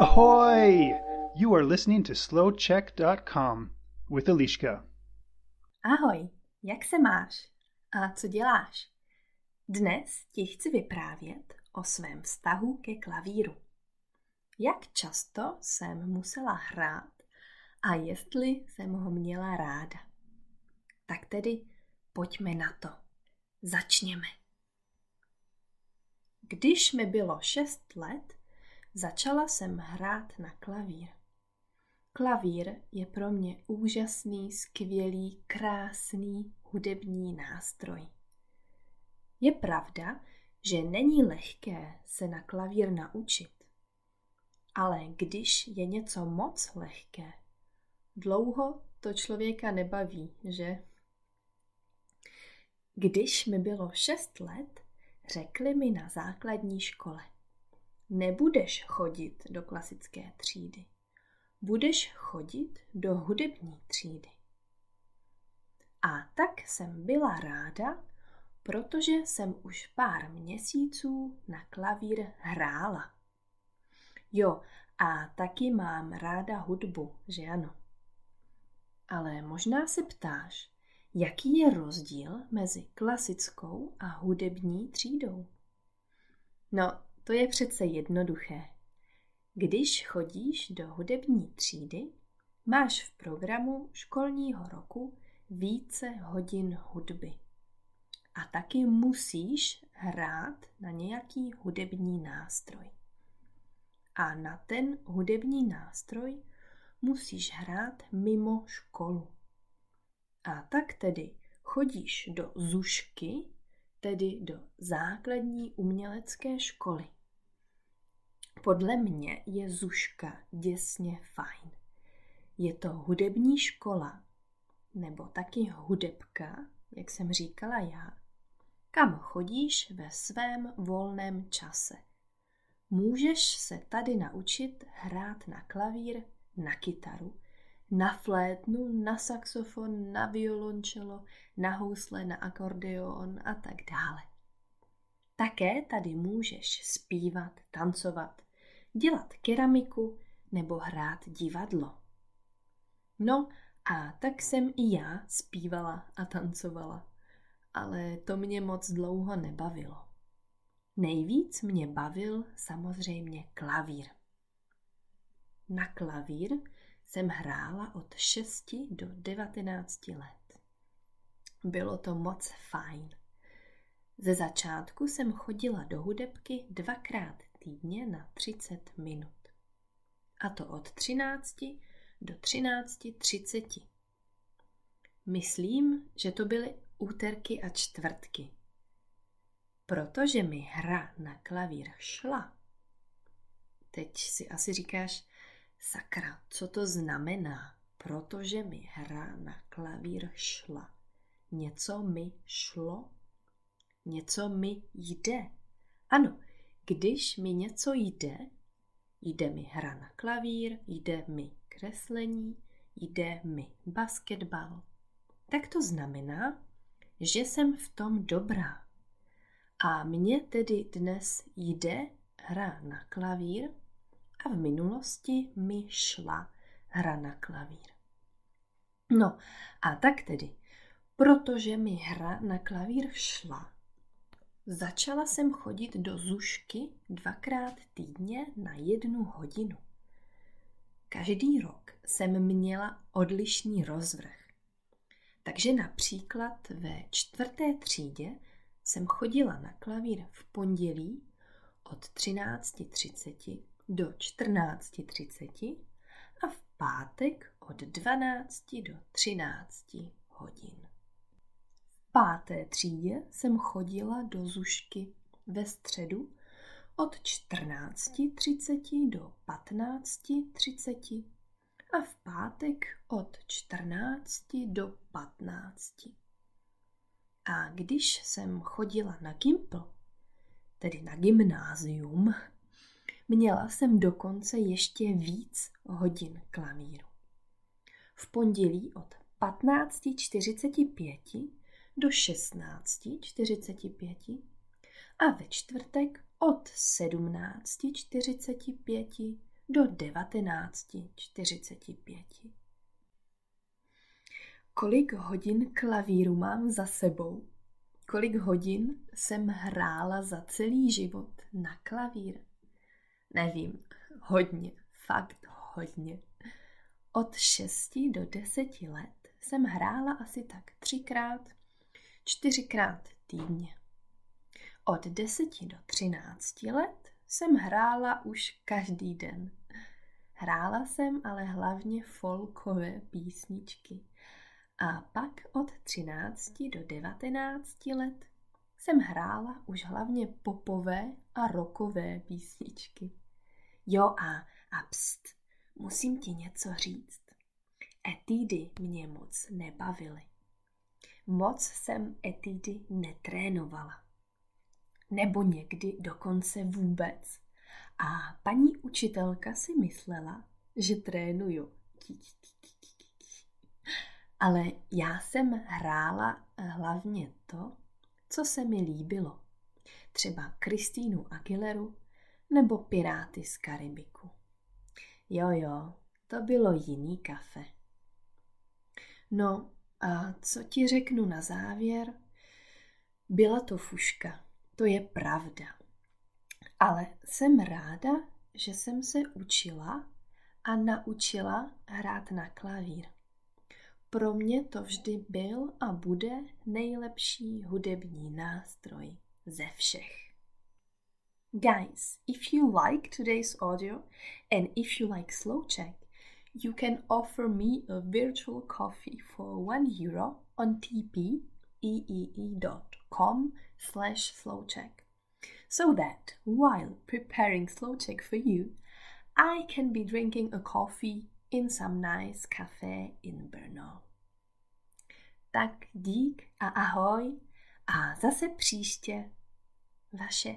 Ahoy! You are listening to slowcheck.com with Eliška. Ahoj, jak se máš? A co děláš? Dnes ti chci vyprávět o svém vztahu ke klavíru. Jak často jsem musela hrát a jestli jsem ho měla ráda. Tak tedy pojďme na to. Začněme. Když mi bylo šest let, začala jsem hrát na klavír. Klavír je pro mě úžasný, skvělý, krásný hudební nástroj. Je pravda, že není lehké se na klavír naučit. Ale když je něco moc lehké, dlouho to člověka nebaví, že? Když mi bylo šest let, řekli mi na základní škole. Nebudeš chodit do klasické třídy. Budeš chodit do hudební třídy. A tak jsem byla ráda, protože jsem už pár měsíců na klavír hrála. Jo, a taky mám ráda hudbu, že ano? Ale možná se ptáš, jaký je rozdíl mezi klasickou a hudební třídou? No, to je přece jednoduché. Když chodíš do hudební třídy, máš v programu školního roku více hodin hudby. A taky musíš hrát na nějaký hudební nástroj. A na ten hudební nástroj musíš hrát mimo školu. A tak tedy chodíš do zušky, tedy do základní umělecké školy. Podle mě je Zuška děsně fajn. Je to hudební škola, nebo taky hudebka, jak jsem říkala já, kam chodíš ve svém volném čase. Můžeš se tady naučit hrát na klavír, na kytaru, na flétnu, na saxofon, na violončelo, na housle, na akordeon a tak dále. Také tady můžeš zpívat, tancovat, dělat keramiku nebo hrát divadlo. No a tak jsem i já zpívala a tancovala, ale to mě moc dlouho nebavilo. Nejvíc mě bavil samozřejmě klavír. Na klavír jsem hrála od 6 do 19 let. Bylo to moc fajn. Ze začátku jsem chodila do hudebky dvakrát týdně na 30 minut. A to od 13 do 13.30. Myslím, že to byly úterky a čtvrtky. Protože mi hra na klavír šla. Teď si asi říkáš, sakra, co to znamená? Protože mi hra na klavír šla. Něco mi šlo? Něco mi jde? Ano, když mi něco jde, jde mi hra na klavír, jde mi kreslení, jde mi basketbal, tak to znamená, že jsem v tom dobrá. A mně tedy dnes jde hra na klavír a v minulosti mi šla hra na klavír. No a tak tedy, protože mi hra na klavír šla, Začala jsem chodit do zušky dvakrát týdně na jednu hodinu. Každý rok jsem měla odlišný rozvrh. Takže například ve čtvrté třídě jsem chodila na klavír v pondělí od 13.30 do 14.30 a v pátek od 12 do 13 hodin páté třídě jsem chodila do Zušky ve středu od 14.30 do 15.30 a v pátek od 14 do 15. A když jsem chodila na Gimpl, tedy na gymnázium, měla jsem dokonce ještě víc hodin klavíru. V pondělí od 15.45 do 16.45 a ve čtvrtek od 17.45 do 19.45. Kolik hodin klavíru mám za sebou? Kolik hodin jsem hrála za celý život na klavír? Nevím, hodně, fakt hodně. Od 6 do 10 let jsem hrála asi tak třikrát, čtyřikrát týdně. Od 10 do 13 let jsem hrála už každý den. Hrála jsem ale hlavně folkové písničky. A pak od 13 do 19 let jsem hrála už hlavně popové a rokové písničky. Jo a, a pst, musím ti něco říct. Etidy mě moc nebavily. Moc jsem etidy netrénovala. Nebo někdy dokonce vůbec. A paní učitelka si myslela, že trénuju. Ale já jsem hrála hlavně to, co se mi líbilo. Třeba Kristýnu Aguileru nebo Piráty z Karibiku. Jo, jo, to bylo jiný kafe. No a co ti řeknu na závěr? Byla to fuška, to je pravda. Ale jsem ráda, že jsem se učila a naučila hrát na klavír. Pro mě to vždy byl a bude nejlepší hudební nástroj ze všech. Guys, if you like today's audio and if you like Slow Check, you can offer me a virtual coffee for one euro on tpeee.com slash slowcheck so that while preparing slow check for you, I can be drinking a coffee in some nice cafe in Brno. Tak dík a ahoj a zase příště vaše